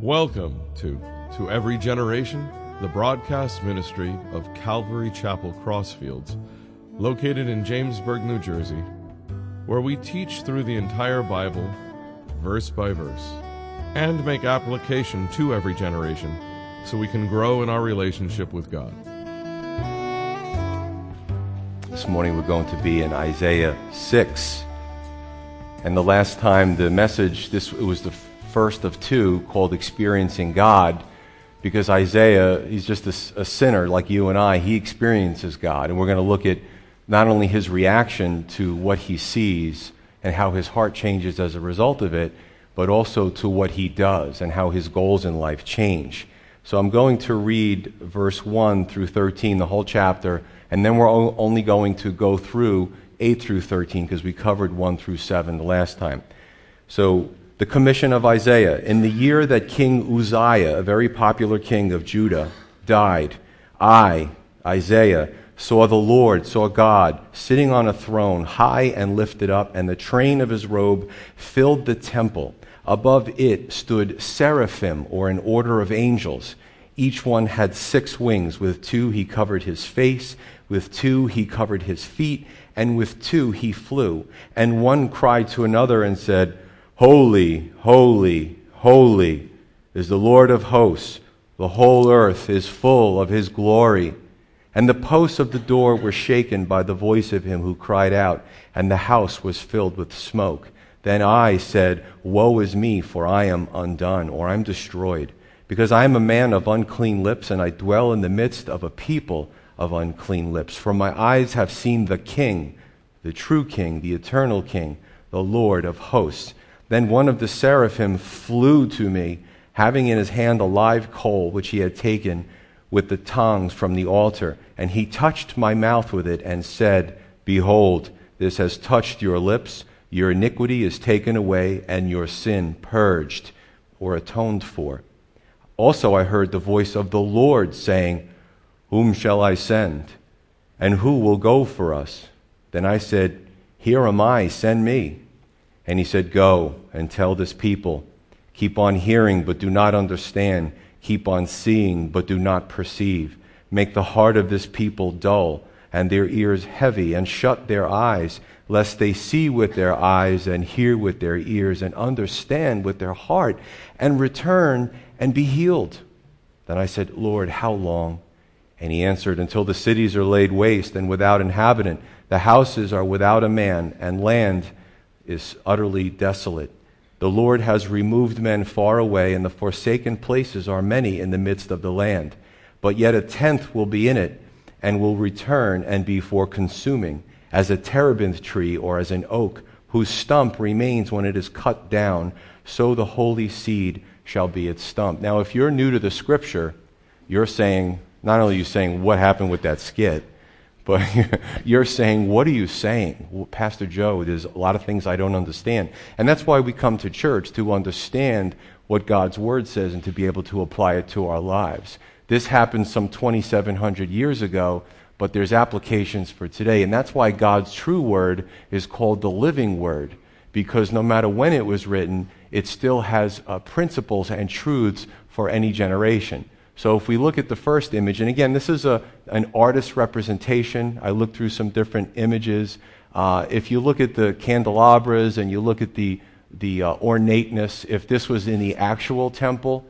Welcome to To Every Generation, the broadcast ministry of Calvary Chapel Crossfields, located in Jamesburg, New Jersey, where we teach through the entire Bible, verse by verse, and make application to every generation so we can grow in our relationship with God. This morning we're going to be in Isaiah 6. And the last time the message, this was the first of two called Experiencing God, because Isaiah, he's just a, a sinner like you and I. He experiences God. And we're going to look at not only his reaction to what he sees and how his heart changes as a result of it, but also to what he does and how his goals in life change. So I'm going to read verse 1 through 13, the whole chapter, and then we're only going to go through 8 through 13 because we covered 1 through 7 the last time. So the commission of Isaiah. In the year that King Uzziah, a very popular king of Judah, died, I, Isaiah, saw the Lord, saw God, sitting on a throne, high and lifted up, and the train of his robe filled the temple. Above it stood seraphim, or an order of angels. Each one had six wings. With two he covered his face, with two he covered his feet, and with two he flew. And one cried to another and said, Holy, holy, holy is the Lord of hosts. The whole earth is full of his glory. And the posts of the door were shaken by the voice of him who cried out, and the house was filled with smoke. Then I said, Woe is me, for I am undone, or I'm destroyed, because I am a man of unclean lips, and I dwell in the midst of a people of unclean lips. For my eyes have seen the King, the true King, the eternal King, the Lord of hosts. Then one of the seraphim flew to me, having in his hand a live coal which he had taken with the tongs from the altar. And he touched my mouth with it and said, Behold, this has touched your lips. Your iniquity is taken away, and your sin purged or atoned for. Also, I heard the voice of the Lord saying, Whom shall I send? And who will go for us? Then I said, Here am I, send me. And he said, Go and tell this people, keep on hearing, but do not understand. Keep on seeing, but do not perceive. Make the heart of this people dull, and their ears heavy, and shut their eyes, lest they see with their eyes, and hear with their ears, and understand with their heart, and return and be healed. Then I said, Lord, how long? And he answered, Until the cities are laid waste and without inhabitant, the houses are without a man, and land is utterly desolate. The Lord has removed men far away, and the forsaken places are many in the midst of the land. But yet a tenth will be in it, and will return and be for consuming, as a terebinth tree or as an oak, whose stump remains when it is cut down, so the holy seed shall be its stump. Now, if you're new to the scripture, you're saying, not only are you saying, what happened with that skit, but you're saying, what are you saying? Well, Pastor Joe, there's a lot of things I don't understand. And that's why we come to church, to understand what God's Word says and to be able to apply it to our lives. This happened some 2,700 years ago, but there's applications for today. And that's why God's true Word is called the living Word, because no matter when it was written, it still has uh, principles and truths for any generation. So if we look at the first image, and again, this is a, an artist's representation. I looked through some different images. Uh, if you look at the candelabras and you look at the, the uh, ornateness, if this was in the actual temple,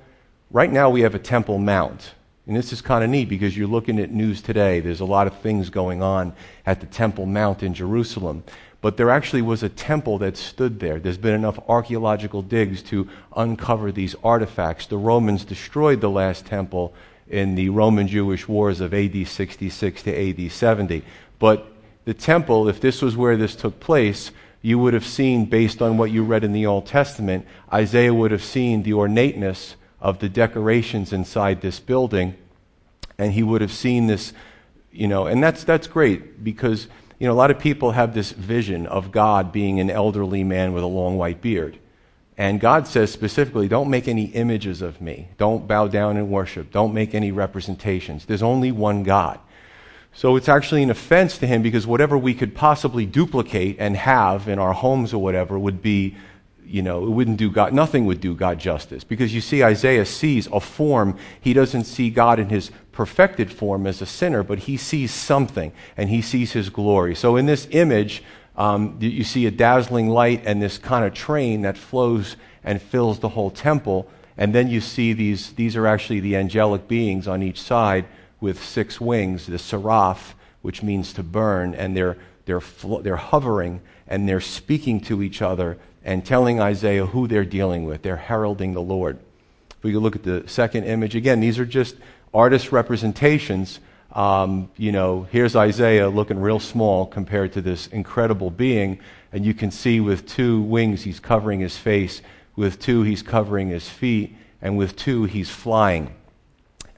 right now we have a temple mount. And this is kind of neat because you're looking at news today. There's a lot of things going on at the Temple Mount in Jerusalem but there actually was a temple that stood there. There's been enough archaeological digs to uncover these artifacts. The Romans destroyed the last temple in the Roman Jewish wars of AD 66 to AD 70. But the temple, if this was where this took place, you would have seen, based on what you read in the Old Testament, Isaiah would have seen the ornateness of the decorations inside this building, and he would have seen this, you know, and that's, that's great because you know, a lot of people have this vision of God being an elderly man with a long white beard. And God says specifically, don't make any images of me. Don't bow down and worship. Don't make any representations. There's only one God. So it's actually an offense to him because whatever we could possibly duplicate and have in our homes or whatever would be you know, it wouldn't do God, nothing would do God justice. Because you see, Isaiah sees a form. He doesn't see God in his perfected form as a sinner, but he sees something, and he sees his glory. So in this image, um, you see a dazzling light and this kind of train that flows and fills the whole temple. And then you see these, these are actually the angelic beings on each side with six wings, the seraph, which means to burn, and they're, they're, they're hovering and they're speaking to each other and telling Isaiah who they're dealing with. They're heralding the Lord. If we look at the second image, again, these are just artist representations. Um, you know, here's Isaiah looking real small compared to this incredible being, and you can see with two wings he's covering his face, with two he's covering his feet, and with two he's flying.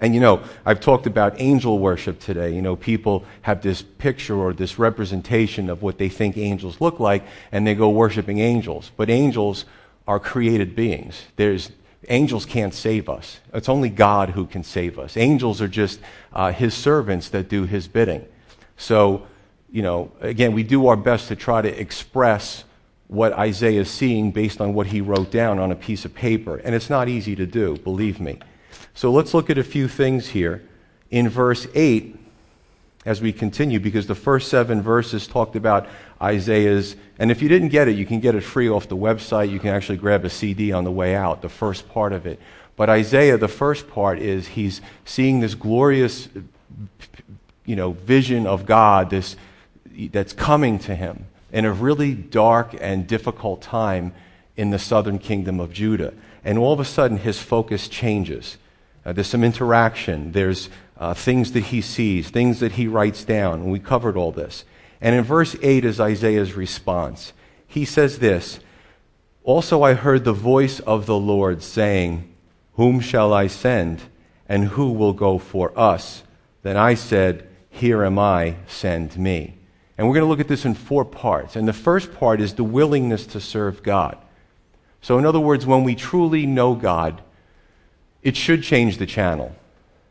And you know, I've talked about angel worship today. You know, people have this picture or this representation of what they think angels look like, and they go worshiping angels. But angels are created beings. There's, angels can't save us. It's only God who can save us. Angels are just uh, his servants that do his bidding. So, you know, again, we do our best to try to express what Isaiah is seeing based on what he wrote down on a piece of paper. And it's not easy to do, believe me. So let's look at a few things here. In verse 8, as we continue, because the first seven verses talked about Isaiah's, and if you didn't get it, you can get it free off the website. You can actually grab a CD on the way out, the first part of it. But Isaiah, the first part is he's seeing this glorious, you know, vision of God, this that's coming to him in a really dark and difficult time in the southern kingdom of Judah. And all of a sudden, his focus changes. Uh, there's some interaction. There's uh, things that he sees, things that he writes down. And we covered all this. And in verse 8 is Isaiah's response. He says this Also I heard the voice of the Lord saying, Whom shall I send? And who will go for us? Then I said, Here am I, send me. And we're going to look at this in four parts. And the first part is the willingness to serve God. So, in other words, when we truly know God, it should change the channel.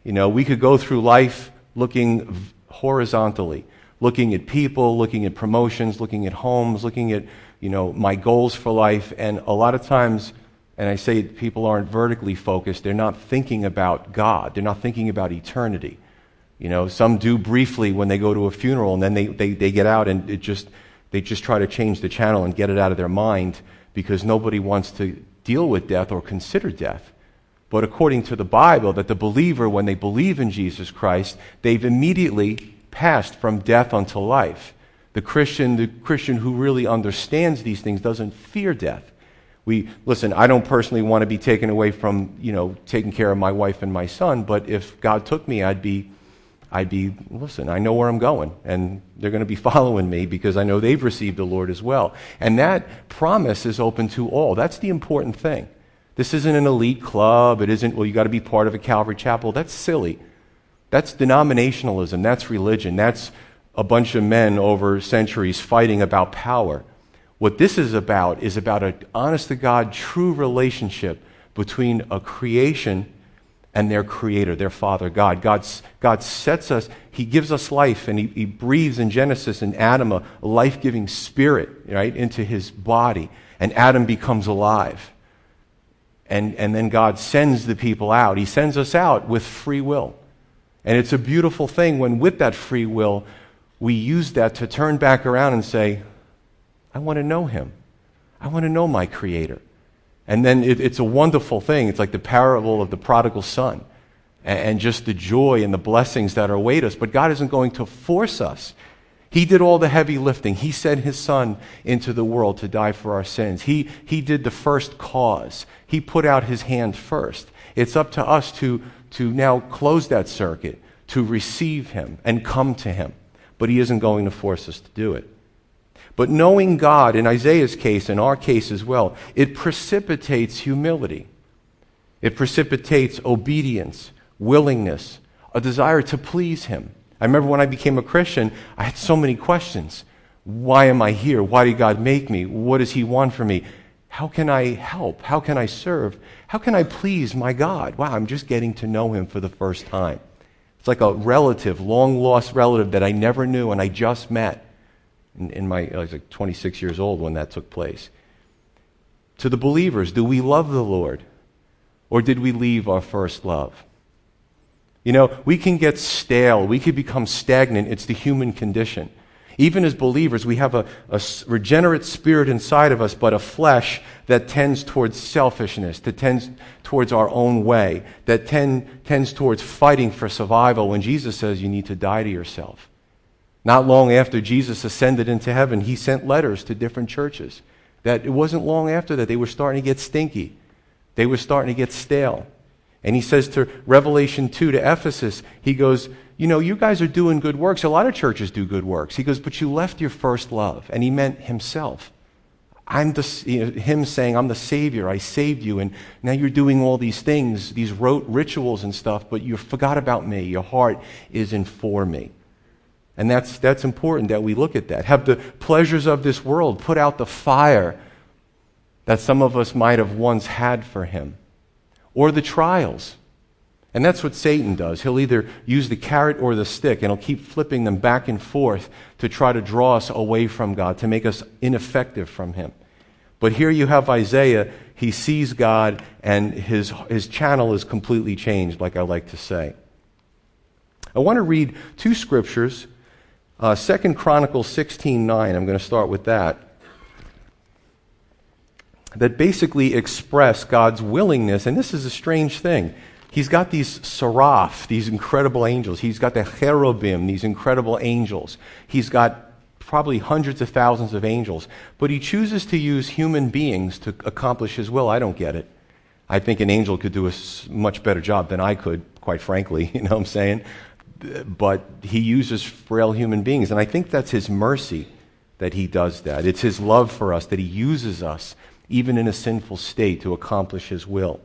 You know, we could go through life looking horizontally, looking at people, looking at promotions, looking at homes, looking at, you know, my goals for life. And a lot of times, and I say people aren't vertically focused, they're not thinking about God, they're not thinking about eternity. You know, some do briefly when they go to a funeral and then they, they, they get out and it just, they just try to change the channel and get it out of their mind because nobody wants to deal with death or consider death but according to the Bible, that the believer, when they believe in Jesus Christ, they've immediately passed from death unto life. The Christian, the Christian who really understands these things doesn't fear death. We listen, I don't personally want to be taken away from, you know, taking care of my wife and my son, but if God took me, I'd be I'd be, listen, I know where I'm going, and they're going to be following me because I know they've received the Lord as well. And that promise is open to all. That's the important thing. This isn't an elite club. It isn't, well, you got to be part of a Calvary chapel. That's silly. That's denominationalism. That's religion. That's a bunch of men over centuries fighting about power. What this is about is about an honest to God, true relationship between a creation and their creator, their father, God. God, God sets us, He gives us life, and He, he breathes in Genesis in Adam a life giving spirit, right, into his body, and Adam becomes alive. And, and then God sends the people out. He sends us out with free will. And it's a beautiful thing when, with that free will, we use that to turn back around and say, I want to know Him. I want to know my Creator. And then it, it's a wonderful thing. It's like the parable of the prodigal son and, and just the joy and the blessings that await us. But God isn't going to force us. He did all the heavy lifting. He sent his son into the world to die for our sins. He, he did the first cause. He put out his hand first. It's up to us to, to now close that circuit, to receive him and come to him. But he isn't going to force us to do it. But knowing God, in Isaiah's case, in our case as well, it precipitates humility. It precipitates obedience, willingness, a desire to please him. I remember when I became a Christian, I had so many questions. Why am I here? Why did God make me? What does He want from me? How can I help? How can I serve? How can I please my God? Wow, I'm just getting to know Him for the first time. It's like a relative, long lost relative that I never knew and I just met. In, in my, I was like 26 years old when that took place. to the believers. Do we love the Lord? Or did we leave our first love? You know, we can get stale. We can become stagnant. It's the human condition. Even as believers, we have a, a, regenerate spirit inside of us, but a flesh that tends towards selfishness, that tends towards our own way, that tend, tends towards fighting for survival when Jesus says you need to die to yourself. Not long after Jesus ascended into heaven, he sent letters to different churches. That it wasn't long after that they were starting to get stinky. They were starting to get stale. And he says to Revelation 2 to Ephesus, he goes, You know, you guys are doing good works. A lot of churches do good works. He goes, But you left your first love. And he meant himself. I'm the, you know, him saying, I'm the Savior. I saved you. And now you're doing all these things, these rote rituals and stuff, but you forgot about me. Your heart isn't for me. And that's, that's important that we look at that. Have the pleasures of this world put out the fire that some of us might have once had for him or the trials. And that's what Satan does. He'll either use the carrot or the stick, and he'll keep flipping them back and forth to try to draw us away from God, to make us ineffective from Him. But here you have Isaiah. He sees God, and his, his channel is completely changed, like I like to say. I want to read two scriptures. Uh, 2 Chronicles 16 9. I'm going to start with that that basically express God's willingness. And this is a strange thing. He's got these seraph, these incredible angels. He's got the cherubim, these incredible angels. He's got probably hundreds of thousands of angels. But he chooses to use human beings to accomplish his will. I don't get it. I think an angel could do a much better job than I could, quite frankly. You know what I'm saying? But he uses frail human beings. And I think that's his mercy that he does that. It's his love for us that he uses us even in a sinful state, to accomplish his will.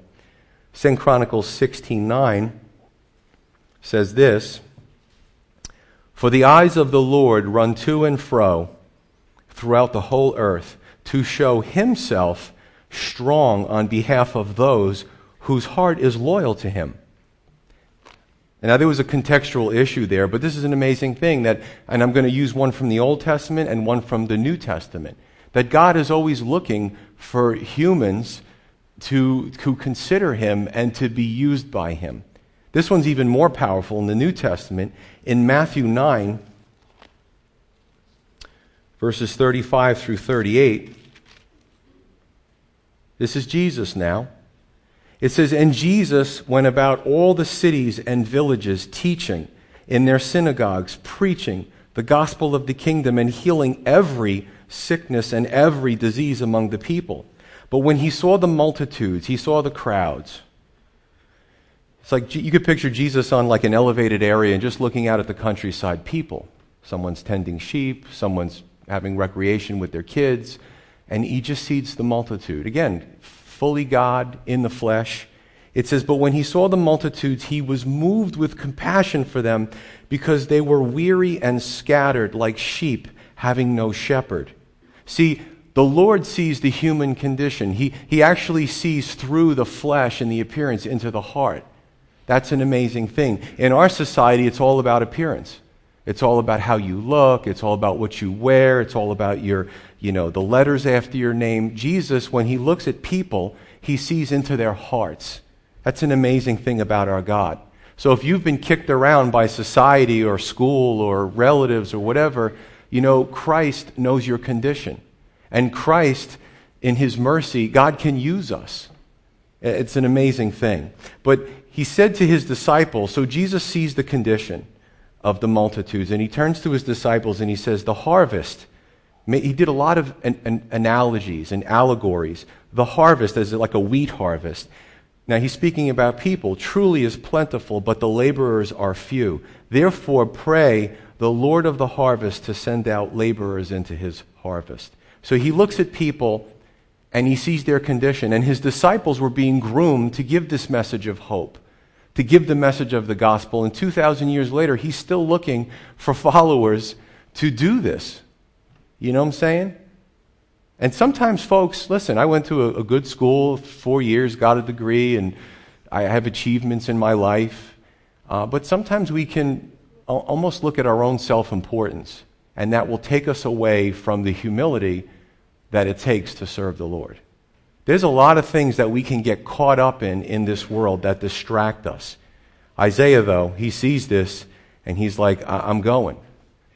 2 Chronicles 16:9 says this, "For the eyes of the Lord run to and fro throughout the whole earth to show himself strong on behalf of those whose heart is loyal to him." Now there was a contextual issue there, but this is an amazing thing that, and I'm going to use one from the Old Testament and one from the New Testament. That God is always looking for humans to, to consider him and to be used by him. This one's even more powerful in the New Testament. In Matthew 9, verses 35 through 38, this is Jesus now. It says, And Jesus went about all the cities and villages, teaching in their synagogues, preaching the gospel of the kingdom, and healing every sickness and every disease among the people. But when he saw the multitudes, he saw the crowds. It's like you could picture Jesus on like an elevated area and just looking out at the countryside people. Someone's tending sheep, someone's having recreation with their kids, and he just sees the multitude. Again, fully God in the flesh. It says, But when he saw the multitudes, he was moved with compassion for them because they were weary and scattered like sheep having no shepherd. See, the Lord sees the human condition. He, he actually sees through the flesh and the appearance into the heart. That's an amazing thing. In our society, it's all about appearance. It's all about how you look. It's all about what you wear. It's all about your, you know, the letters after your name. Jesus, when he looks at people, he sees into their hearts. That's an amazing thing about our God. So if you've been kicked around by society or school or relatives or whatever, you know, Christ knows your condition. And Christ, in his mercy, God can use us. It's an amazing thing. But he said to his disciples, so Jesus sees the condition of the multitudes, and he turns to his disciples and he says, The harvest, he did a lot of an, an analogies and allegories. The harvest is like a wheat harvest. Now he's speaking about people, truly is plentiful, but the laborers are few. Therefore, pray the Lord of the harvest to send out laborers into his harvest. So he looks at people and he sees their condition. And his disciples were being groomed to give this message of hope, to give the message of the gospel. And 2,000 years later, he's still looking for followers to do this. You know what I'm saying? And sometimes, folks, listen, I went to a, a good school, four years, got a degree, and I have achievements in my life. Uh, but sometimes we can almost look at our own self importance, and that will take us away from the humility that it takes to serve the Lord. There's a lot of things that we can get caught up in in this world that distract us. Isaiah, though, he sees this and he's like, I- am going.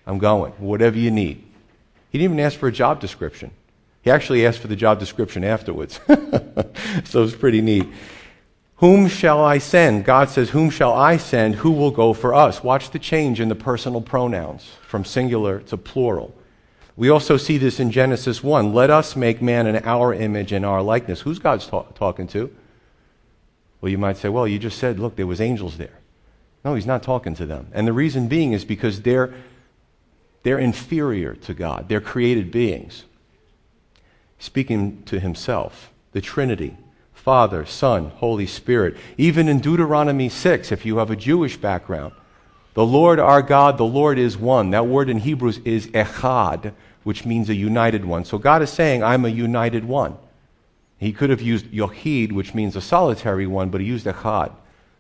I'm going. Whatever you need. He didn't even ask for a job description. He actually asked for the job description afterwards. so it's pretty neat. Whom shall I send? God says, Whom shall I send? Who will go for us? Watch the change in the personal pronouns from singular to plural. We also see this in Genesis 1. Let us make man in our image and our likeness. Who's God's ta- talking to? Well, you might say, well, you just said, look, there was angels there. No, he's not talking to them. And the reason being is because they're, they're inferior to God. They're created beings. Speaking to himself, the Trinity, Father, Son, Holy Spirit. Even in Deuteronomy 6, if you have a Jewish background, the Lord our God, the Lord is one. That word in Hebrews is echad, which means a united one. So God is saying, I'm a united one. He could have used yochid, which means a solitary one, but he used echad.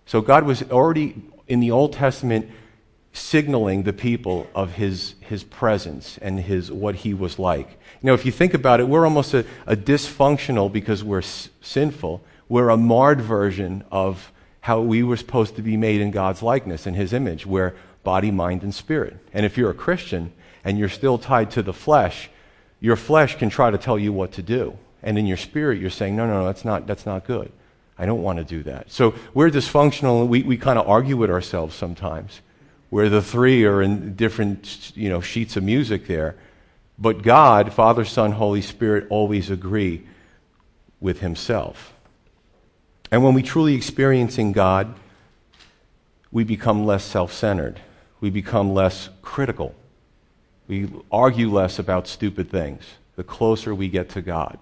So God was already in the Old Testament signaling the people of his, his presence and his, what he was like. You know, if you think about it, we're almost a, a dysfunctional, because we're s- sinful, we're a marred version of how we were supposed to be made in God's likeness, in His image. We're body, mind, and spirit. And if you're a Christian and you're still tied to the flesh, your flesh can try to tell you what to do. And in your spirit, you're saying, no, no, no, that's not, that's not good. I don't want to do that. So we're dysfunctional and we, we kind of argue with ourselves sometimes, where the three are in different you know, sheets of music there. But God, Father, Son, Holy Spirit, always agree with Himself. And when we truly experiencing God, we become less self centered. We become less critical. We argue less about stupid things the closer we get to God.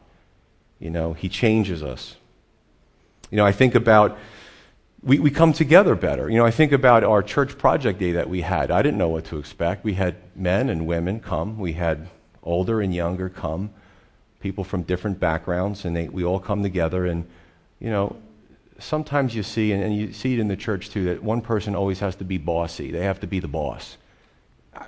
You know, He changes us. You know, I think about, we, we come together better. You know, I think about our church project day that we had. I didn't know what to expect. We had men and women come, we had older and younger come, people from different backgrounds, and they, we all come together. And, you know, sometimes you see, and, and you see it in the church too, that one person always has to be bossy. They have to be the boss.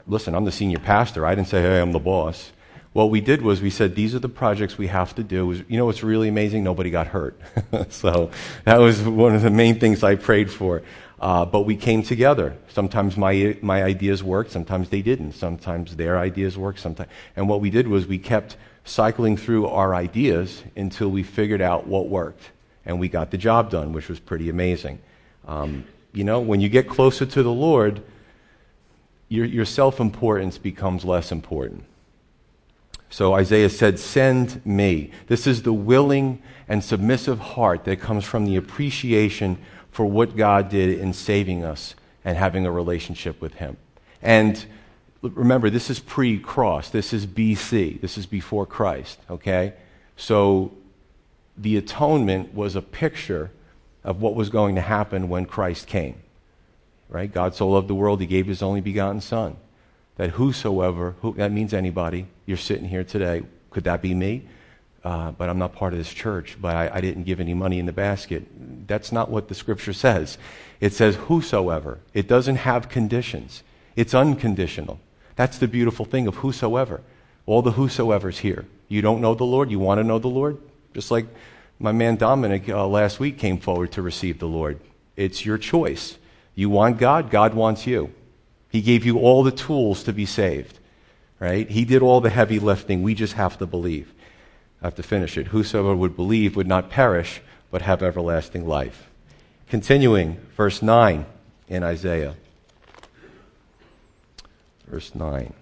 Listen, I'm the senior pastor. I didn't say, hey, I'm the boss. What we did was we said, these are the projects we have to do. You know what's really amazing? Nobody got hurt. so that was one of the main things I prayed for. Uh, but we came together. Sometimes my, my ideas worked, sometimes they didn't. Sometimes their ideas worked, sometimes. And what we did was we kept cycling through our ideas until we figured out what worked and we got the job done, which was pretty amazing. Um, you know, when you get closer to the Lord, your, your self importance becomes less important. So Isaiah said, Send me. This is the willing and submissive heart that comes from the appreciation for what God did in saving us and having a relationship with Him. And remember, this is pre cross. This is BC. This is before Christ, okay? So the atonement was a picture of what was going to happen when Christ came. Right? God so loved the world, he gave his only begotten Son. That whosoever, who, that means anybody, you're sitting here today, could that be me? Uh, but I'm not part of this church, but I, I didn't give any money in the basket. That's not what the scripture says. It says whosoever. It doesn't have conditions, it's unconditional. That's the beautiful thing of whosoever. All the whosoever's here. You don't know the Lord, you want to know the Lord? Just like my man Dominic uh, last week came forward to receive the Lord. It's your choice. You want God, God wants you. He gave you all the tools to be saved, right? He did all the heavy lifting. We just have to believe. I have to finish it. Whosoever would believe would not perish, but have everlasting life. Continuing, verse 9 in Isaiah. Verse 9.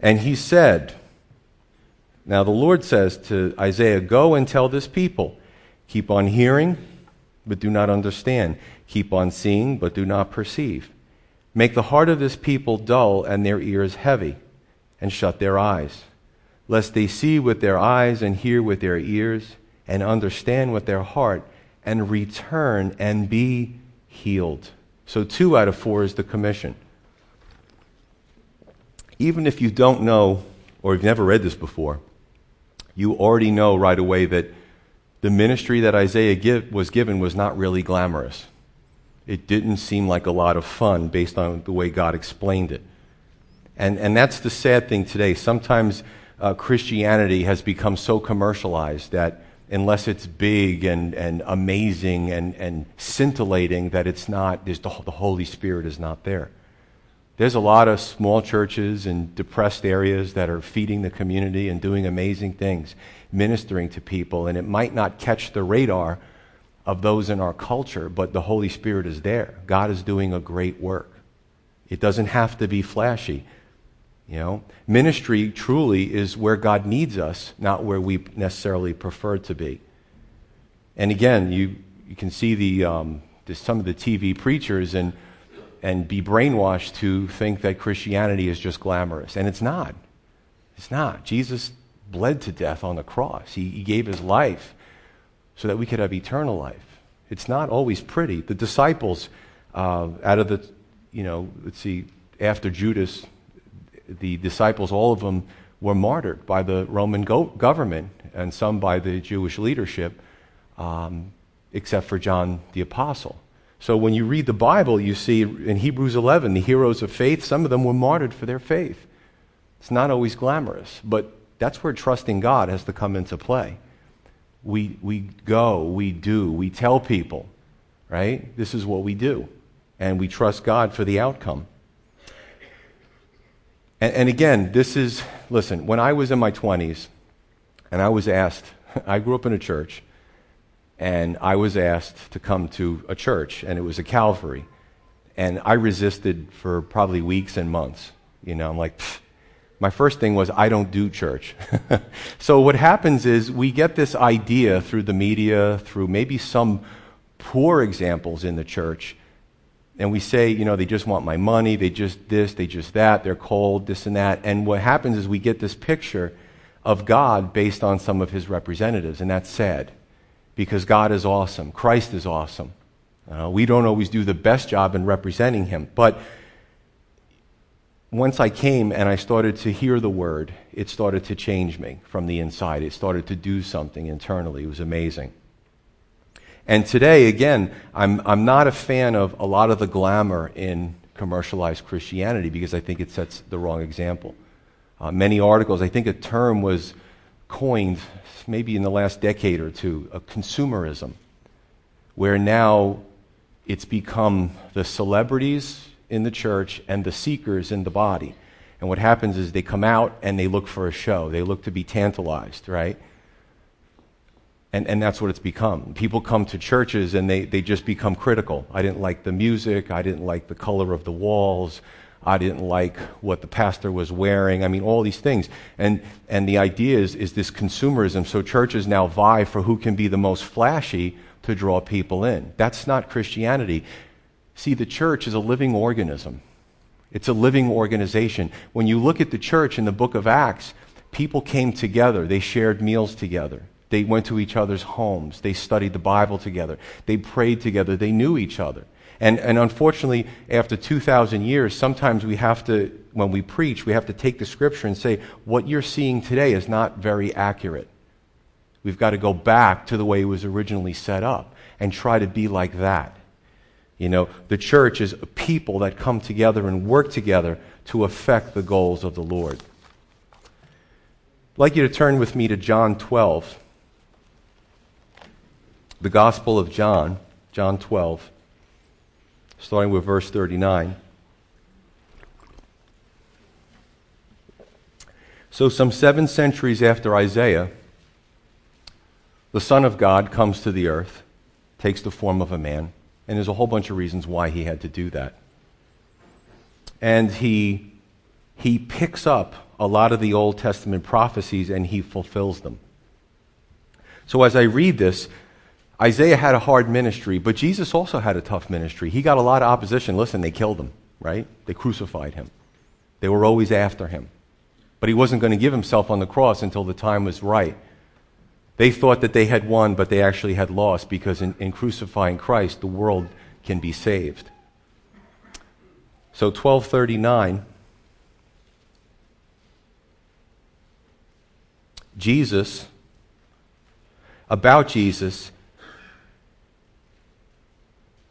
And he said, Now the Lord says to Isaiah, Go and tell this people, keep on hearing, but do not understand. Keep on seeing, but do not perceive. Make the heart of this people dull and their ears heavy, and shut their eyes, lest they see with their eyes and hear with their ears, and understand with their heart, and return and be healed. So, two out of four is the commission even if you don't know or you've never read this before, you already know right away that the ministry that Isaiah give, was given was not really glamorous. It didn't seem like a lot of fun based on the way God explained it. And, and that's the sad thing today. Sometimes uh, Christianity has become so commercialized that unless it's big and, and amazing and, and scintillating, that it's not, the, the Holy Spirit is not there. There's a lot of small churches in depressed areas that are feeding the community and doing amazing things, ministering to people, and it might not catch the radar of those in our culture, but the Holy Spirit is there. God is doing a great work. It doesn't have to be flashy. You know, ministry truly is where God needs us, not where we necessarily prefer to be. And again, you, you can see the, um, the, some of the TV preachers and, and be brainwashed to think that Christianity is just glamorous. And it's not. It's not. Jesus bled to death on the cross, He, he gave His life so that we could have eternal life. It's not always pretty. The disciples, uh, out of the, you know, let's see, after Judas, the disciples, all of them were martyred by the Roman go- government and some by the Jewish leadership, um, except for John the Apostle. So when you read the Bible, you see in Hebrews 11, the heroes of faith, some of them were martyred for their faith. It's not always glamorous, but that's where trusting God has to come into play. We, we go, we do, we tell people, right? This is what we do. And we trust God for the outcome. And, and again, this is, listen, when I was in my 20s and I was asked, I grew up in a church, and I was asked to come to a church, and it was a Calvary. And I resisted for probably weeks and months. You know, I'm like, my first thing was, I don't do church. so what happens is we get this idea through the media, through maybe some poor examples in the church, and we say, you know, they just want my money, they just this, they just that, they're cold, this and that. And what happens is we get this picture of God based on some of his representatives, and that's sad because God is awesome. Christ is awesome. Uh, we don't always do the best job in representing him, but once I came and I started to hear the word, it started to change me from the inside. It started to do something internally. It was amazing. And today, again, I'm, I'm not a fan of a lot of the glamour in commercialized Christianity because I think it sets the wrong example. Uh, many articles, I think a term was coined maybe in the last decade or two, a consumerism, where now it's become the celebrities in the church and the seekers in the body. And what happens is they come out and they look for a show. They look to be tantalized, right? And, and that's what it's become. People come to churches and they, they just become critical. I didn't like the music. I didn't like the color of the walls. I didn't like what the pastor was wearing. I mean, all these things. And, and the idea is, is this consumerism. So churches now vie for who can be the most flashy to draw people in. That's not Christianity. See, the church is a living organism. It's a living organization. When you look at the church in the book of Acts, people came together. They shared meals together. They went to each other's homes. They studied the Bible together. They prayed together. They knew each other. And, and unfortunately, after 2,000 years, sometimes we have to, when we preach, we have to take the scripture and say, what you're seeing today is not very accurate. We've got to go back to the way it was originally set up and try to be like that. You know, the church is people that come together and work together to affect the goals of the Lord. I'd like you to turn with me to John 12 the Gospel of John, John 12, starting with verse 39. So, some seven centuries after Isaiah, the Son of God comes to the earth, takes the form of a man, and there's a whole bunch of reasons why he had to do that. And he, he picks up a lot of the Old Testament prophecies and he fulfills them. So, as I read this, Isaiah had a hard ministry, but Jesus also had a tough ministry. He got a lot of opposition. Listen, they killed him, right? They crucified him. They were always after him. But he wasn't going to give himself on the cross until the time was right. They thought that they had won, but they actually had lost because in, in crucifying Christ, the world can be saved. So 1239, Jesus, about Jesus,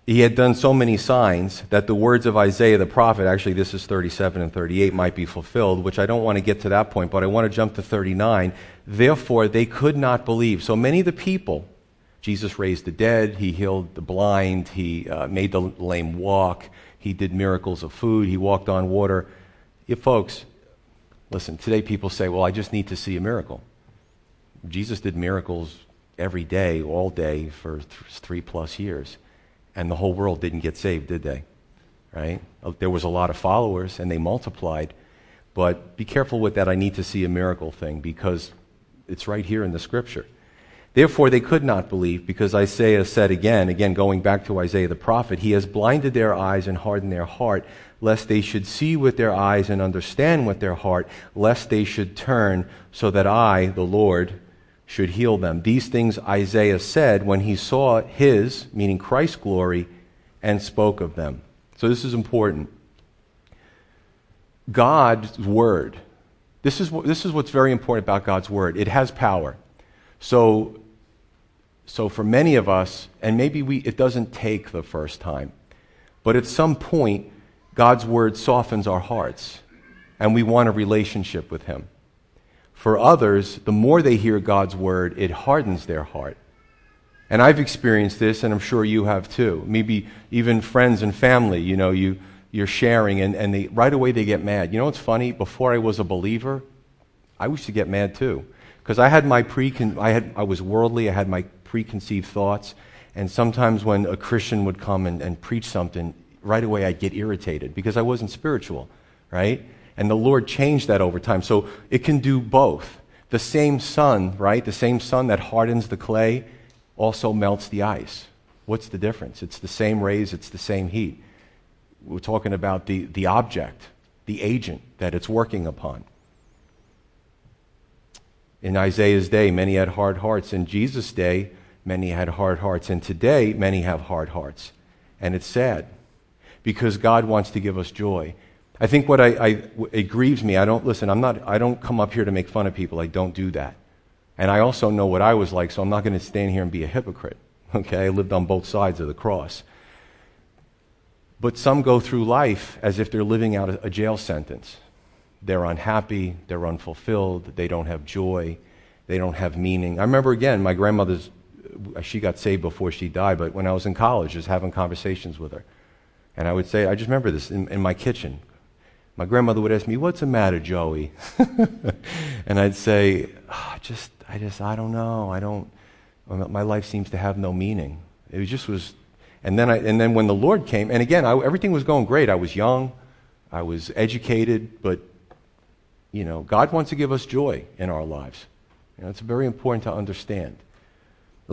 he had done so many signs that the words of Isaiah the prophet, actually, this is 37 and 38, might be fulfilled, which I don't want to get to that point, but I want to jump to 39. Therefore, they could not believe. So many of the people, Jesus raised the dead, he healed the blind, he uh, made the lame walk, he did miracles of food, he walked on water. You folks, listen, today people say, well, I just need to see a miracle. Jesus did miracles every day, all day, for th- three plus years and the whole world didn't get saved, did they? Right? Uh, there was a lot of followers and they multiplied. But be careful with that I need to see a miracle thing because it's right here in the scripture. Therefore, they could not believe because Isaiah said again, again, going back to Isaiah the prophet, He has blinded their eyes and hardened their heart, lest they should see with their eyes and understand with their heart, lest they should turn, so that I, the Lord, should heal them. These things Isaiah said when he saw his, meaning Christ's glory, and spoke of them. So this is important. God's word. This is, this is what's very important about God's word. It has power. So, so for many of us, and maybe we, it doesn't take the first time, but at some point, God's word softens our hearts, and we want a relationship with Him. For others, the more they hear God's word, it hardens their heart. And I've experienced this, and I'm sure you have too. Maybe even friends and family, you know, you, you're sharing, and, and they, right away they get mad. You know what's funny? Before I was a believer, I used to get mad too. Because I had my precon- I, had, I was worldly, I had my preconceived thoughts, and sometimes when a Christian would come and, and preach something, right away I'd get irritated because I wasn't spiritual, right? And the Lord changed that over time. So it can do both. The same sun, right? The same sun that hardens the clay also melts the ice. What's the difference? It's the same rays, it's the same heat. We're talking about the, the object, the agent that it's working upon. In Isaiah's day, many had hard hearts. In Jesus' day, many had hard hearts. And today, many have hard hearts. And it's sad because God wants to give us joy. I think what I, I, it grieves me. I don't listen. I'm not. I don't come up here to make fun of people. I don't do that. And I also know what I was like, so I'm not going to stand here and be a hypocrite. Okay, I lived on both sides of the cross. But some go through life as if they're living out a, jail sentence. They're unhappy. They're unfulfilled. They don't have joy. They don't have meaning. I remember again, my grandmother's. Uh, she got saved before she died, but when I was in college, just having conversations with her. And I would say, I just remember this in, in my kitchen my grandmother would ask me, What's the matter, Joey? and I'd say, oh, just, I just, I don't know. I don't, my life seems to have no meaning. It just was, and then, I, and then when the Lord came, and again, I, everything was going great. I was young, I was educated, but, you know, God wants to give us joy in our lives. You know, it's very important to understand.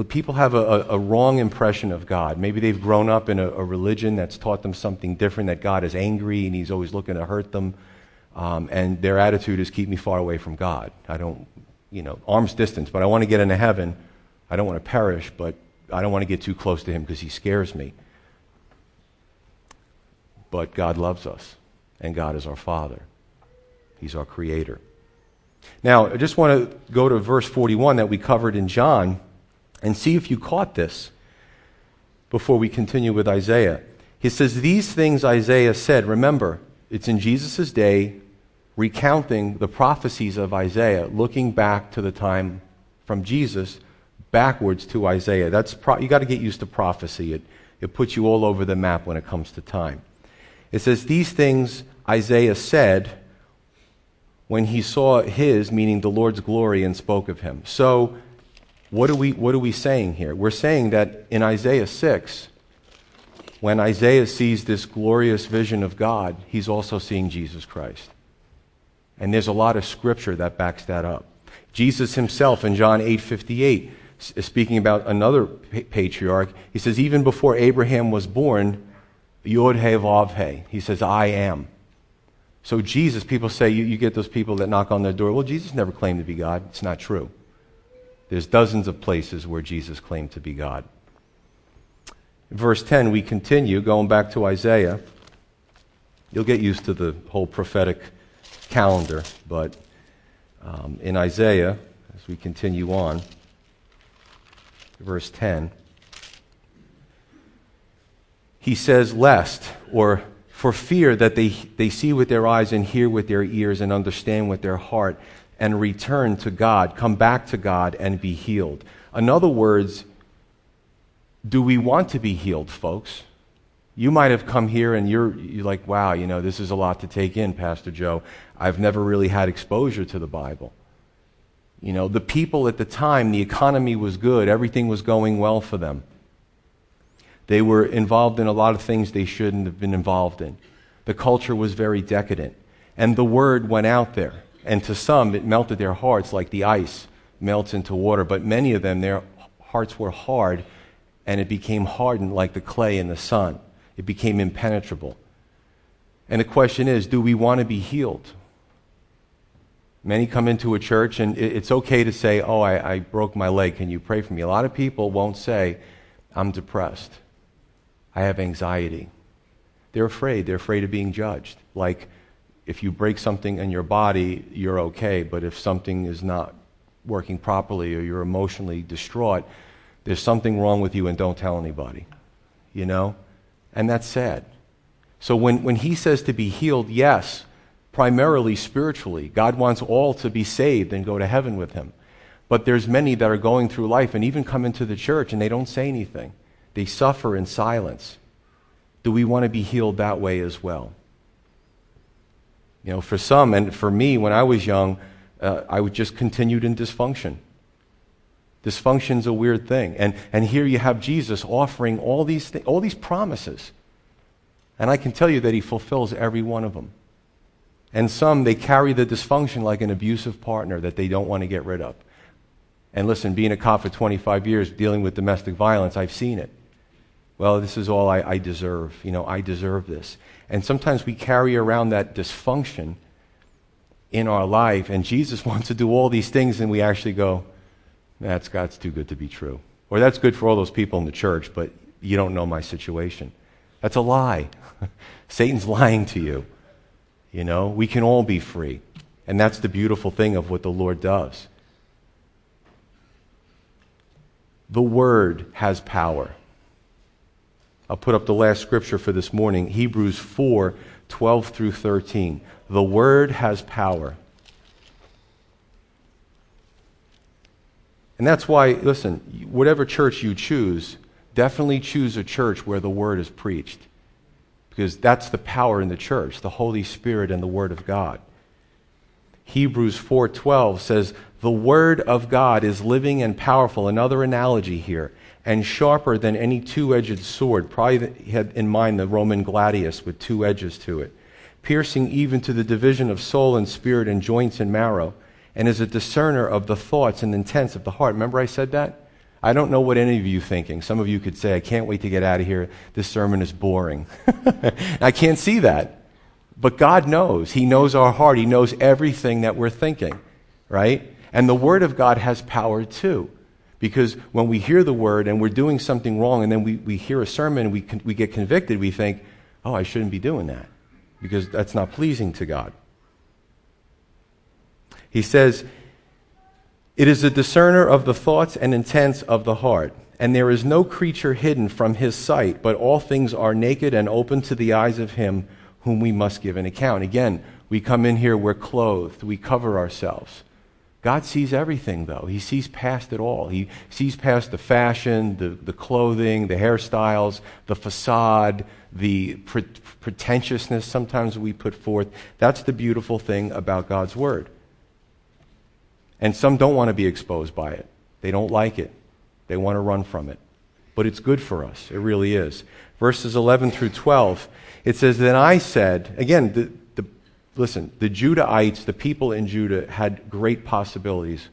People have a, a, wrong impression of God. Maybe they've grown up in a, a, religion that's taught them something different, that God is angry and he's always looking to hurt them. Um, and their attitude is keep me far away from God. I don't, you know, arm's distance, but I want to get into heaven. I don't want to perish, but I don't want to get too close to him because he scares me. But God loves us, and God is our Father, He's our Creator. Now, I just want to go to verse 41 that we covered in John and see if you caught this before we continue with Isaiah. He says, These things Isaiah said, remember, it's in Jesus' day, recounting the prophecies of Isaiah, looking back to the time from Jesus backwards to Isaiah. That's pro- you got to get used to prophecy. It, it puts you all over the map when it comes to time. It says, These things Isaiah said when he saw his, meaning the Lord's glory, and spoke of him. So what are, we, what are we saying here? We're saying that in Isaiah 6, when Isaiah sees this glorious vision of God, he's also seeing Jesus Christ. And there's a lot of scripture that backs that up. Jesus himself in John 8:58 speaking about another patriarch, he says even before Abraham was born, Yod He Vav He, he says I am. So Jesus, people say you, you get those people that knock on their door. Well, Jesus never claimed to be God. It's not true. There's dozens of places where Jesus claimed to be God. verse 10, we continue, going back to Isaiah. You'll get used to the whole prophetic calendar, but um, in Isaiah, as we continue on, verse 10, he says, lest, or for fear that they, they see with their eyes and hear with their ears and understand with their heart and return to God, come back to God and be healed. In other words, do we want to be healed, folks? You might have come here and you're, you're like, wow, you know, this is a lot to take in, Pastor Joe. I've never really had exposure to the Bible. You know, the people at the time, the economy was good, everything was going well for them. They were involved in a lot of things they shouldn't have been involved in. The culture was very decadent. And the word went out there. And to some, it melted their hearts like the ice melts into water. But many of them, their hearts were hard, and it became hardened like the clay in the sun. It became impenetrable. And the question is do we want to be healed? Many come into a church, and it's okay to say, Oh, I, I broke my leg. Can you pray for me? A lot of people won't say, I'm depressed. I have anxiety. They're afraid. They're afraid of being judged. Like, if you break something in your body, you're okay, but if something is not working properly or you're emotionally distraught, there's something wrong with you and don't tell anybody. You know? And that's sad. So when, when he says to be healed, yes, primarily spiritually, God wants all to be saved and go to heaven with him. But there's many that are going through life and even come into the church and they don't say anything. They suffer in silence. Do we want to be healed that way as well? You know, for some, and for me, when I was young, uh, I just continued in dysfunction. Dysfunction's a weird thing. And, and here you have Jesus offering all these, th- all these promises. And I can tell you that he fulfills every one of them. And some, they carry the dysfunction like an abusive partner that they don't want to get rid of. And listen, being a cop for 25 years, dealing with domestic violence, I've seen it well, this is all I, I deserve. You know, I deserve this. And sometimes we carry around that dysfunction in our life, and Jesus wants to do all these things, and we actually go, that's God's too good to be true. Or that's good for all those people in the church, but you don't know my situation. That's a lie. Satan's lying to you. You know, we can all be free. And that's the beautiful thing of what the Lord does. The Word has power. I'll put up the last scripture for this morning Hebrews 4 12 through 13. The Word has power. And that's why, listen, whatever church you choose, definitely choose a church where the Word is preached. Because that's the power in the church, the Holy Spirit and the Word of God. Hebrews 4:12 says, "The word of God is living and powerful." Another analogy here and sharper than any two edged sword. Probably had in mind the Roman gladius with two edges to it, piercing even to the division of soul and spirit and joints and marrow, and is a discerner of the thoughts and intents of the heart. Remember I said that? I don't know what any of you are thinking. Some of you could say, I can't wait to get out of here. This sermon is boring. I can't see that. But God knows. He knows our heart. He knows everything that we're thinking, right? And the Word of God has power too. Because when we hear the word and we're doing something wrong, and then we, we hear a sermon and we, con- we get convicted, we think, oh, I shouldn't be doing that because that's not pleasing to God. He says, It is a discerner of the thoughts and intents of the heart, and there is no creature hidden from his sight, but all things are naked and open to the eyes of him whom we must give an account. Again, we come in here, we're clothed, we cover ourselves. God sees everything, though. He sees past it all. He sees past the fashion, the, the clothing, the hairstyles, the facade, the pre- pretentiousness sometimes we put forth. That's the beautiful thing about God's Word. And some don't want to be exposed by it, they don't like it, they want to run from it. But it's good for us. It really is. Verses 11 through 12, it says, Then I said, again, the, Listen, the Judahites, the people in Judah, had great possibilities.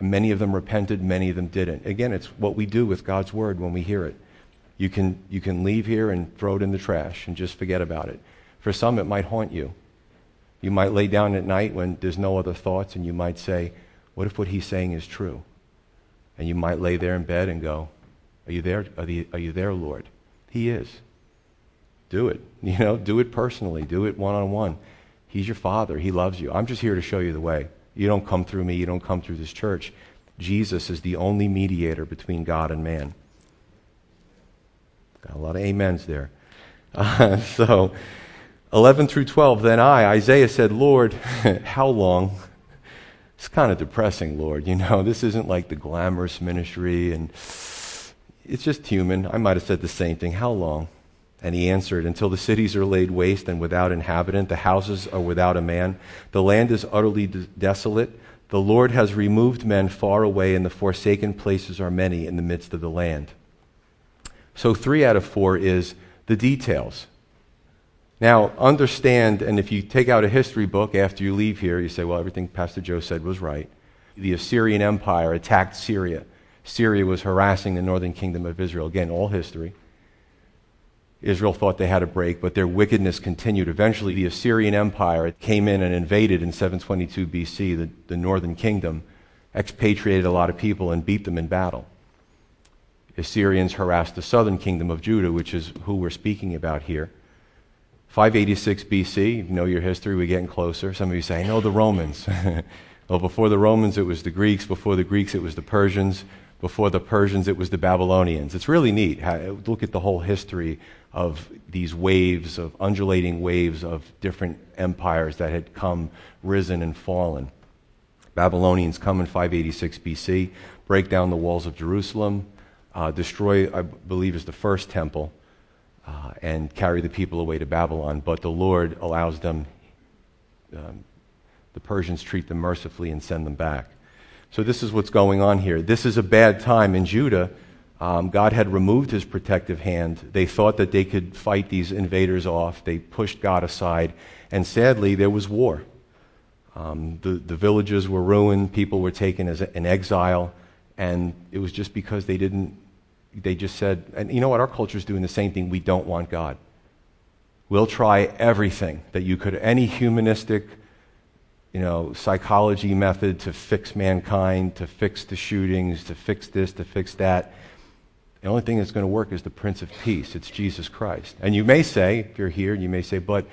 Many of them repented, many of them didn't. Again, it's what we do with God's word when we hear it. You can, you can leave here and throw it in the trash and just forget about it. For some, it might haunt you. You might lay down at night when there's no other thoughts and you might say, What if what he's saying is true? And you might lay there in bed and go, Are you there? Are, are you there, Lord? He is. Do it. You know, do it personally, do it one on one. He's your father. He loves you. I'm just here to show you the way. You don't come through me, you don't come through this church. Jesus is the only mediator between God and man. Got a lot of amens there. Uh, so, 11 through 12, then I, Isaiah said, Lord, how long? It's kind of depressing, Lord. You know, this isn't like the glamorous ministry, and it's just human. I might have said the same thing. How long? And he answered, Until the cities are laid waste and without inhabitant, the houses are without a man, the land is utterly desolate. The Lord has removed men far away, and the forsaken places are many in the midst of the land. So, three out of four is the details. Now, understand, and if you take out a history book after you leave here, you say, well, everything Pastor Joe said was right. The Assyrian Empire attacked Syria. Syria was harassing the northern kingdom of Israel. Again, all history. Israel thought they had a break, but their wickedness continued. Eventually, the Assyrian Empire came in and invaded in 722 BC the, the northern kingdom, expatriated a lot of people, and beat them in battle. Assyrians harassed the southern kingdom of Judah, which is who we're speaking about here. 586 BC, you know your history, we're getting closer. Some of you say, know the Romans. well, before the Romans, it was the Greeks. Before the Greeks, it was the Persians. Before the Persians, it was the Babylonians. It's really neat. Look at the whole history of these waves, of undulating waves of different empires that had come, risen, and fallen. Babylonians come in 586 BC, break down the walls of Jerusalem, uh, destroy, I believe, is the first temple, uh, and carry the people away to Babylon. But the Lord allows them, um, the Persians treat them mercifully and send them back. So this is what's going on here. This is a bad time in Judah. Um, God had removed his protective hand. They thought that they could fight these invaders off. They pushed God aside. And sadly, there was war. Um, the, the villages were ruined. People were taken as a, exile. And it was just because they didn't, they just said, and you know what? Our culture is doing the same thing. We don't want God. We'll try everything that you could, any humanistic you know, psychology method to fix mankind, to fix the shootings, to fix this, to fix that. The only thing that's going to work is the Prince of Peace. It's Jesus Christ. And you may say, if you're here, you may say, but,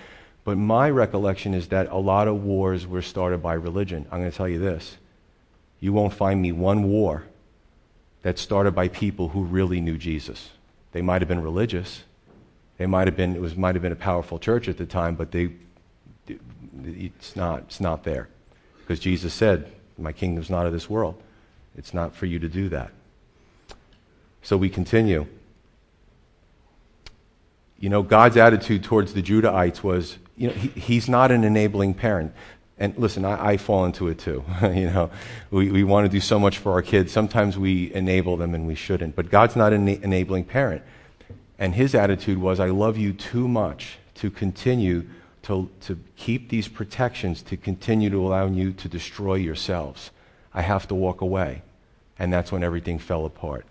but my recollection is that a lot of wars were started by religion. I'm going to tell you this. You won't find me one war that started by people who really knew Jesus. They might have been religious. They might have been, it was, might have been a powerful church at the time, but they it's not, it's not there. Because Jesus said, My kingdom's not of this world. It's not for you to do that. So we continue. You know, God's attitude towards the Judahites was, you know, he, he's not an enabling parent. And listen, I, I fall into it too. you know, we, we want to do so much for our kids. Sometimes we enable them and we shouldn't. But God's not an enabling parent. And his attitude was, I love you too much to continue to, to keep these protections to continue to allow you to destroy yourselves. I have to walk away. And that's when everything fell apart.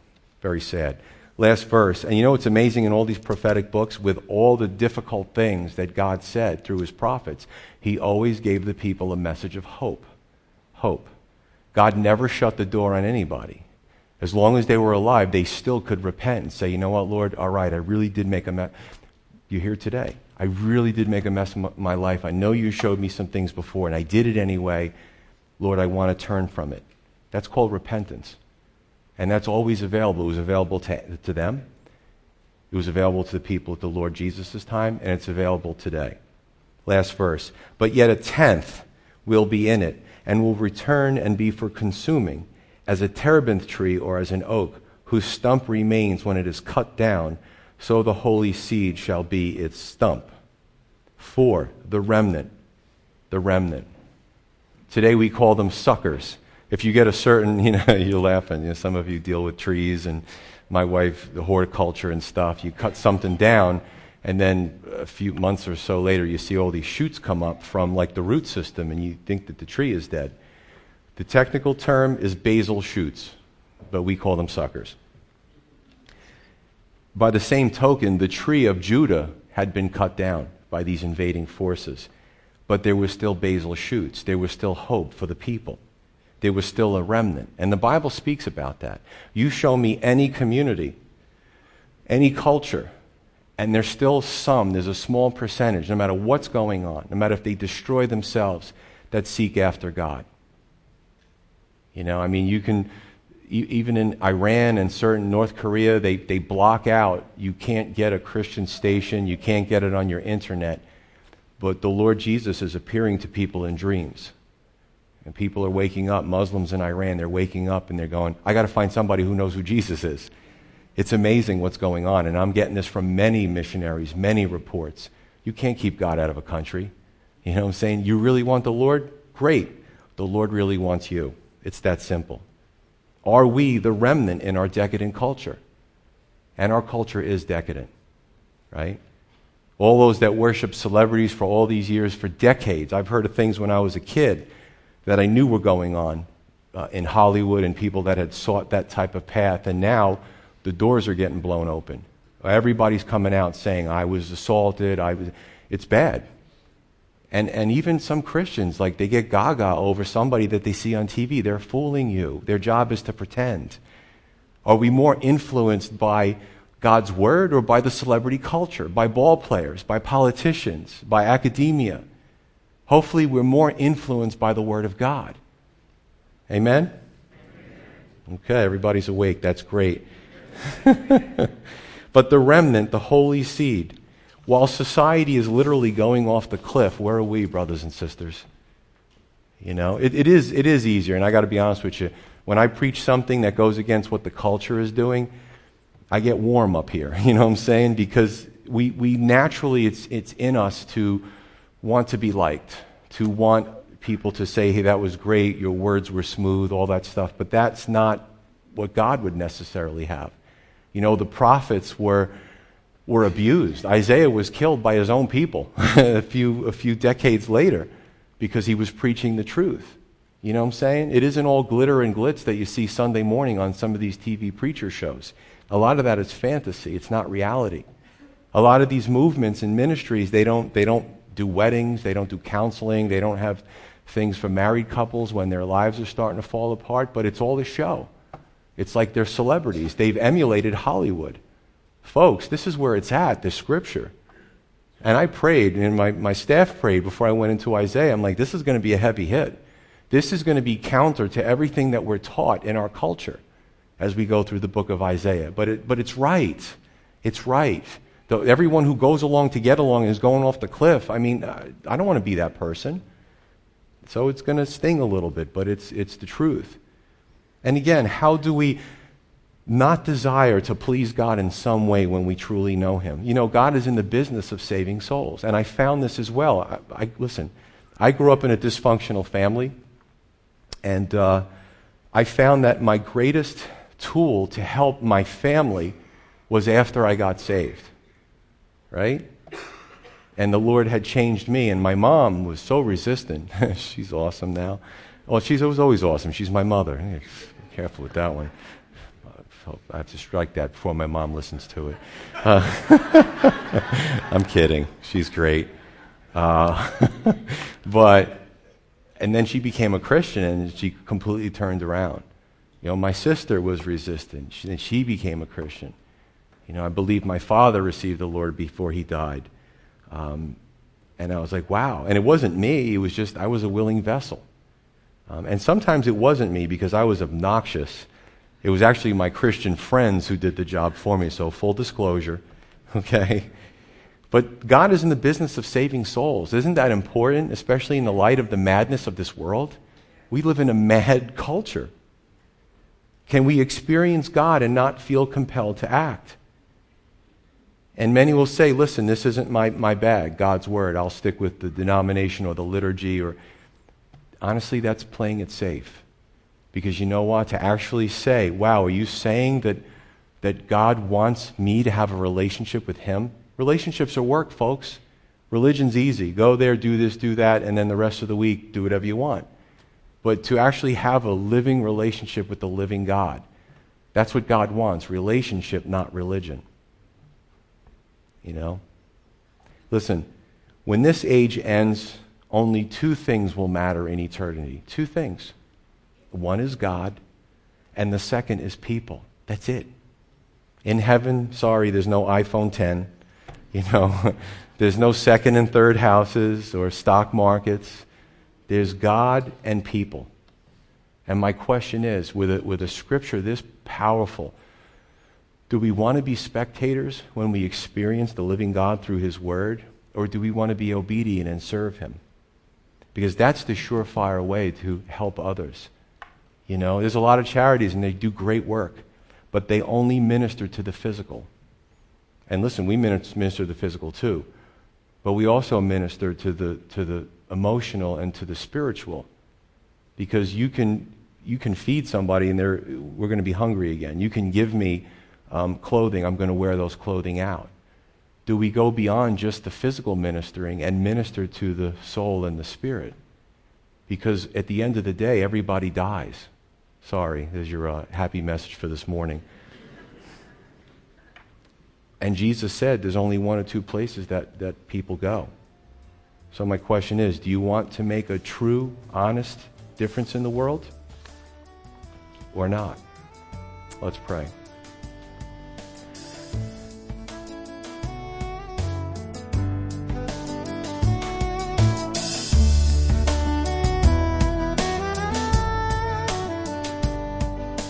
Very sad. Last verse. And you know what's amazing in all these prophetic books? With all the difficult things that God said through his prophets, he always gave the people a message of hope. Hope. God never shut the door on anybody. As long as they were alive, they still could repent and say, you know what, Lord, all right, I really did make a mess. You're here today. I really did make a mess of my life. I know you showed me some things before, and I did it anyway. Lord, I want to turn from it. That's called repentance. And that's always available. It was available to, to them, it was available to the people at the Lord Jesus' time, and it's available today. Last verse. But yet a tenth will be in it, and will return and be for consuming, as a terebinth tree or as an oak, whose stump remains when it is cut down so the holy seed shall be its stump. Four, the remnant. The remnant. Today we call them suckers. If you get a certain, you know, you're laughing. You know, some of you deal with trees and my wife, the horticulture and stuff. You cut something down, and then a few months or so later, you see all these shoots come up from like the root system, and you think that the tree is dead. The technical term is basal shoots, but we call them suckers. By the same token, the tree of Judah had been cut down by these invading forces, but there were still basal shoots. There was still hope for the people. There was still a remnant. And the Bible speaks about that. You show me any community, any culture, and there's still some, there's a small percentage, no matter what's going on, no matter if they destroy themselves, that seek after God. You know, I mean, you can even in Iran and certain North Korea, they, they block out. You can't get a Christian station, you can't get it on your internet. But the Lord Jesus is appearing to people in dreams. And people are waking up, Muslims in Iran, they're waking up and they're going, I got to find somebody who knows who Jesus is. It's amazing what's going on. And I'm getting this from many missionaries, many reports. You can't keep God out of a country. You know what I'm saying? You really want the Lord? Great. The Lord really wants you. It's that simple. Are we the remnant in our decadent culture? And our culture is decadent, right? All those that worship celebrities for all these years, for decades. I've heard of things when I was a kid that I knew were going on uh, in Hollywood and people that had sought that type of path. And now the doors are getting blown open. Everybody's coming out saying, I was assaulted. I was... It's bad. And, and even some Christians, like they get gaga over somebody that they see on TV. They're fooling you. Their job is to pretend. Are we more influenced by God's word or by the celebrity culture, by ball players, by politicians, by academia? Hopefully, we're more influenced by the word of God. Amen? Okay, everybody's awake. That's great. but the remnant, the holy seed, while society is literally going off the cliff, where are we, brothers and sisters? You know, it, it, is, it is easier, and I got to be honest with you. When I preach something that goes against what the culture is doing, I get warm up here. You know what I'm saying? Because we, we naturally, it's, it's in us to want to be liked, to want people to say, hey, that was great, your words were smooth, all that stuff. But that's not what God would necessarily have. You know, the prophets were were abused. Isaiah was killed by his own people a, few, a few decades later because he was preaching the truth. You know what I'm saying? It isn't all glitter and glitz that you see Sunday morning on some of these TV preacher shows. A lot of that is fantasy, it's not reality. A lot of these movements and ministries, they don't, they don't do weddings, they don't do counseling, they don't have things for married couples when their lives are starting to fall apart, but it's all a show. It's like they're celebrities. They've emulated Hollywood. Folks, this is where it's at, the scripture. And I prayed, and my, my staff prayed before I went into Isaiah. I'm like, this is going to be a heavy hit. This is going to be counter to everything that we're taught in our culture as we go through the book of Isaiah. But, it, but it's right. It's right. The, everyone who goes along to get along is going off the cliff. I mean, I don't want to be that person. So it's going to sting a little bit, but it's, it's the truth. And again, how do we not desire to please God in some way when we truly know Him. You know, God is in the business of saving souls. And I found this as well. I, I listen, I grew up in a dysfunctional family, and uh, I found that my greatest tool to help my family was after I got saved. Right? And the Lord had changed me, and my mom was so resistant. she's awesome now. Well, she's was always awesome. She's my mother. Careful with that one. I have to strike that before my mom listens to it. Uh, I'm kidding. She's great. Uh, but, and then she became a Christian and she completely turned around. You know, my sister was resistant, and she became a Christian. You know, I believe my father received the Lord before he died. Um, and I was like, wow. And it wasn't me, it was just, I was a willing vessel. Um, and sometimes it wasn't me because I was obnoxious it was actually my Christian friends who did the job for me, so full disclosure, okay? But God is in the business of saving souls. Isn't that important, especially in the light of the madness of this world? We live in a mad culture. Can we experience God and not feel compelled to act? And many will say, listen, this isn't my, my bag, God's word. I'll stick with the denomination or the liturgy. Or honestly, that's playing it safe. Because you know what? To actually say, wow, are you saying that, that God wants me to have a relationship with Him? Relationships are work, folks. Religion's easy. Go there, do this, do that, and then the rest of the week, do whatever you want. But to actually have a living relationship with the living God, that's what God wants relationship, not religion. You know? Listen, when this age ends, only two things will matter in eternity. Two things. One is God, and the second is people. That's it. In heaven, sorry, there's no iPhone 10. You know, there's no second and third houses or stock markets. There's God and people. And my question is with a, with a scripture this powerful, do we want to be spectators when we experience the living God through His Word, or do we want to be obedient and serve Him? Because that's the surefire way to help others. You know, there's a lot of charities and they do great work, but they only minister to the physical. And listen, we minister to the physical too, but we also minister to the, to the emotional and to the spiritual. Because you can, you can feed somebody and they're, we're going to be hungry again. You can give me um, clothing, I'm going to wear those clothing out. Do we go beyond just the physical ministering and minister to the soul and the spirit? Because at the end of the day, everybody dies. Sorry, there's your uh, happy message for this morning. And Jesus said there's only one or two places that, that people go. So, my question is do you want to make a true, honest difference in the world or not? Let's pray.